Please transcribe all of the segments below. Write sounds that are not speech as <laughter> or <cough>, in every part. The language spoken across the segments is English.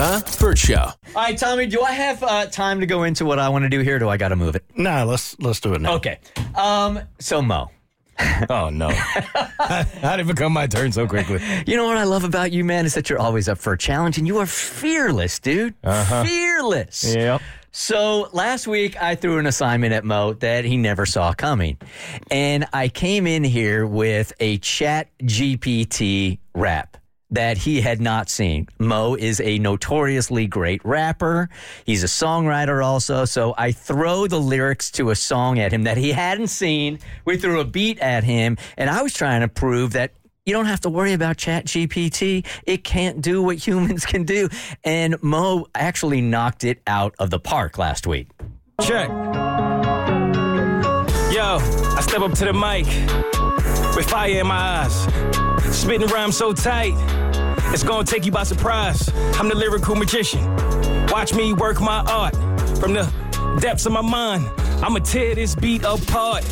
The Burt Show. All right, Tommy, do I have uh, time to go into what I want to do here? Or do I got to move it? No, let's let's do it now. Okay. Um. So Moe, <laughs> Oh no! <laughs> How did it become my turn so quickly? you know what I love about you, man, is that you're always up for a challenge and you are fearless, dude. Fearless. Yep. So last week I threw an assignment at Moe that he never saw coming. And I came in here with a chat GPT rap that he had not seen. Moe is a notoriously great rapper. He's a songwriter also. So I throw the lyrics to a song at him that he hadn't seen. We threw a beat at him and I was trying to prove that you don't have to worry about Chat GPT. It can't do what humans can do. And Moe actually knocked it out of the park last week. Check. Yo, I step up to the mic with fire in my eyes, spitting rhymes so tight, it's gonna take you by surprise. I'm the lyrical magician. Watch me work my art from the depths of my mind. I'ma tear this beat apart.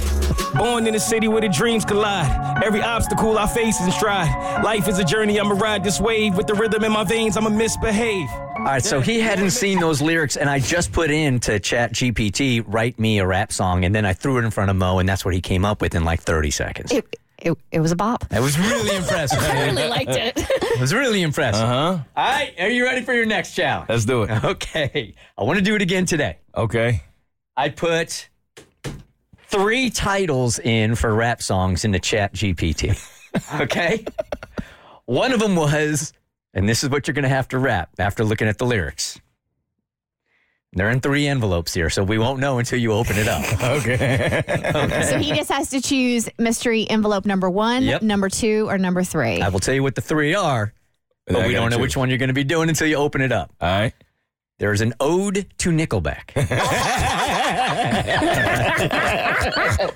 Born in a city where the dreams collide. Every obstacle I face is in stride. Life is a journey. I'ma ride this wave with the rhythm in my veins. I'ma misbehave. All right, so he hadn't seen those lyrics, and I just put in to Chat GPT, write me a rap song, and then I threw it in front of Moe, and that's what he came up with in like 30 seconds. It, it, it was a bop. That was really impressive. <laughs> I really liked it. It was really impressive. Uh huh. All right, are you ready for your next challenge? Let's do it. <laughs> Okay, I want to do it again today. Okay. I put three titles in for rap songs in the Chat GPT. <laughs> Okay, one of them was, and this is what you're going to have to rap after looking at the lyrics. They're in three envelopes here, so we won't know until you open it up. <laughs> Okay. So he just has to choose mystery envelope number one, Yep. number two, or number three. I will tell you what the three are, but I we don't got know you. which one you're going to be doing until you open it up. All right. There's an ode to Nickelback. <laughs>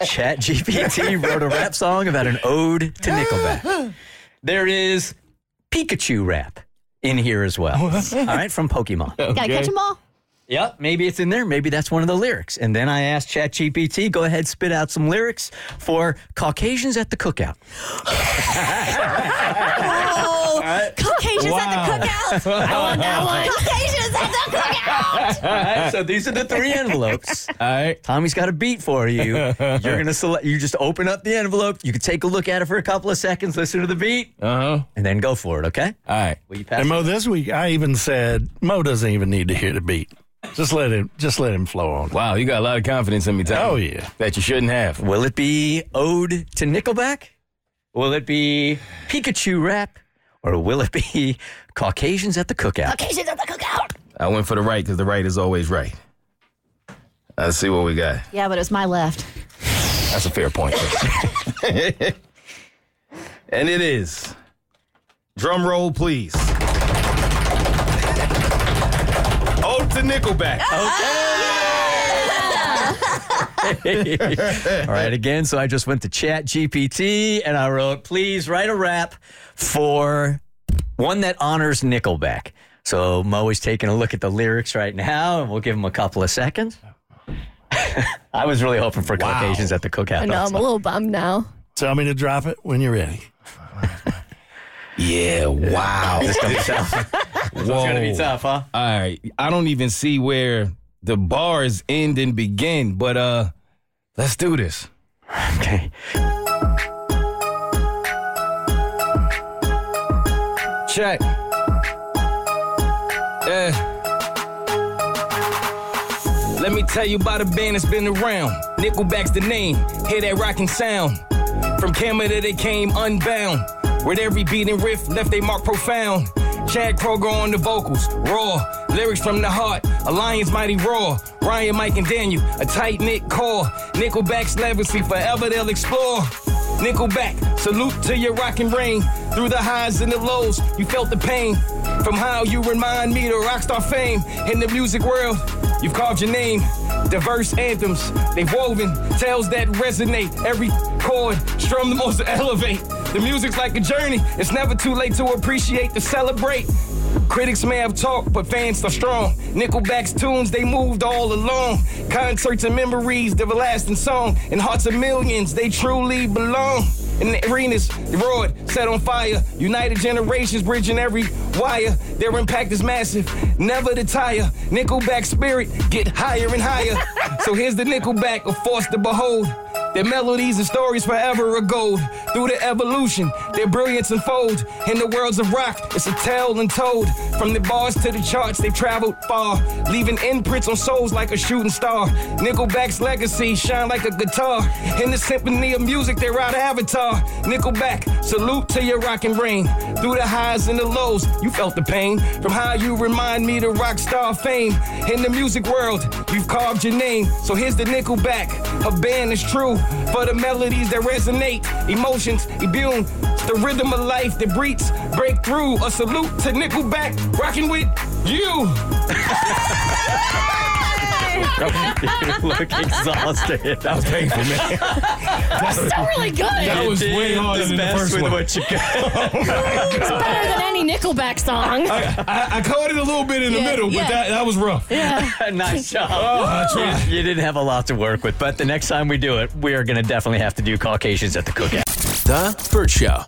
Chat GPT wrote a rap song about an ode to Nickelback. <gasps> There is Pikachu rap in here as well. All right, from Pokemon. Gotta catch them all. Yep, maybe it's in there. Maybe that's one of the lyrics. And then I asked ChatGPT, go ahead, spit out some lyrics for Caucasians at the cookout. Oh, <laughs> Caucasians at the cookout. I want that one. <laughs> Caucasians at the cookout. All right, so these are the three envelopes. <laughs> All right. Tommy's got a beat for you. You're gonna select. You just open up the envelope. You can take a look at it for a couple of seconds, listen to the beat, Uh huh. and then go for it. Okay? All right. Will you pass? And it? Moe, this week I even said Moe doesn't even need to hear the beat. Just let him, just let him flow on. Wow, you got a lot of confidence in me, Tom. Oh yeah. That you shouldn't have. Will it be ode to Nickelback? Will it be Pikachu rap? Or will it be Caucasians at the cookout? Caucasians at the cookout. I went for the right because the right is always right. Let's see what we got. Yeah, but it was my left. That's a fair point. <laughs> <laughs> and it is. Drum roll, please. Ode to Nickelback. Okay. All right, again, so I just went to Chat GPT and I wrote, please write a rap for one that honors Nickelback. So Moe is taking a look at the lyrics right now, and we'll give him a couple of seconds. <laughs> I was really hoping for Caucasians at the cookout. I know, I'm a little bummed now. Tell me to drop it when you're ready. Yeah, wow. It's gonna be <laughs> tough. Whoa. It's gonna be tough, huh? All right. I don't even see where the bars end and begin, but uh let's do this. Okay. Check. Eh. Let me tell you about a band that's been around. Nickelback's the name. Hear that rockin' sound. From Canada they came unbound. With every beat and riff left a mark profound. Chad Kroeger on the vocals, raw. Lyrics from the heart, a lion's mighty roar. Ryan, Mike, and Daniel, a tight knit core. Nickelback's legacy forever they'll explore. Nickelback, salute to your rockin' brain. Through the highs and the lows, you felt the pain. From how you remind me to rockstar fame in the music world. You've carved your name. Diverse anthems, they've woven tales that resonate. Every chord strum the most to elevate. The music's like a journey. It's never too late to appreciate, to celebrate. Critics may have talked, but fans are strong. Nickelback's tunes, they moved all along. Concerts and memories, the everlasting song. In hearts of millions, they truly belong. In the arenas, roared, set on fire. United generations bridging every wire. Their impact is massive, never to tire. Nickelback spirit get higher and higher. so here's the Nickelback, a force to behold. Their melodies and stories forever are gold. Through the evolution, their brilliance unfold. In the worlds of rock, it's a tale untold. From the bars to the charts, they've traveled far, leaving imprints on souls like a shooting star. Nickelback's legacy shine like a guitar. In the symphony of music, they're our avatar. Nickelback, salute to your rock and rain. Through the highs and the lows, you felt the pain. From how you remind me to rock star fame. In the music world, you've carved your name. So here's the Nickelback, a band that's true. For the melodies that resonate, emotions immune. The rhythm of life that breathes, break through. A salute to Nickelback, rocking with you. you look exhausted. That was painful, man. That's still really good. That was Did way harder the than the best first with one. what you got. <laughs> Oh it's better than any Nickelback song. I, I caught it a little bit in the Yeah, middle, but that, that was rough. Yeah. <laughs> nice job. <laughs> Oh, I tried. You didn't have a lot to work with, but the next time we do it, we are going to definitely have to do Caucasians at the cookout. The Burt Show.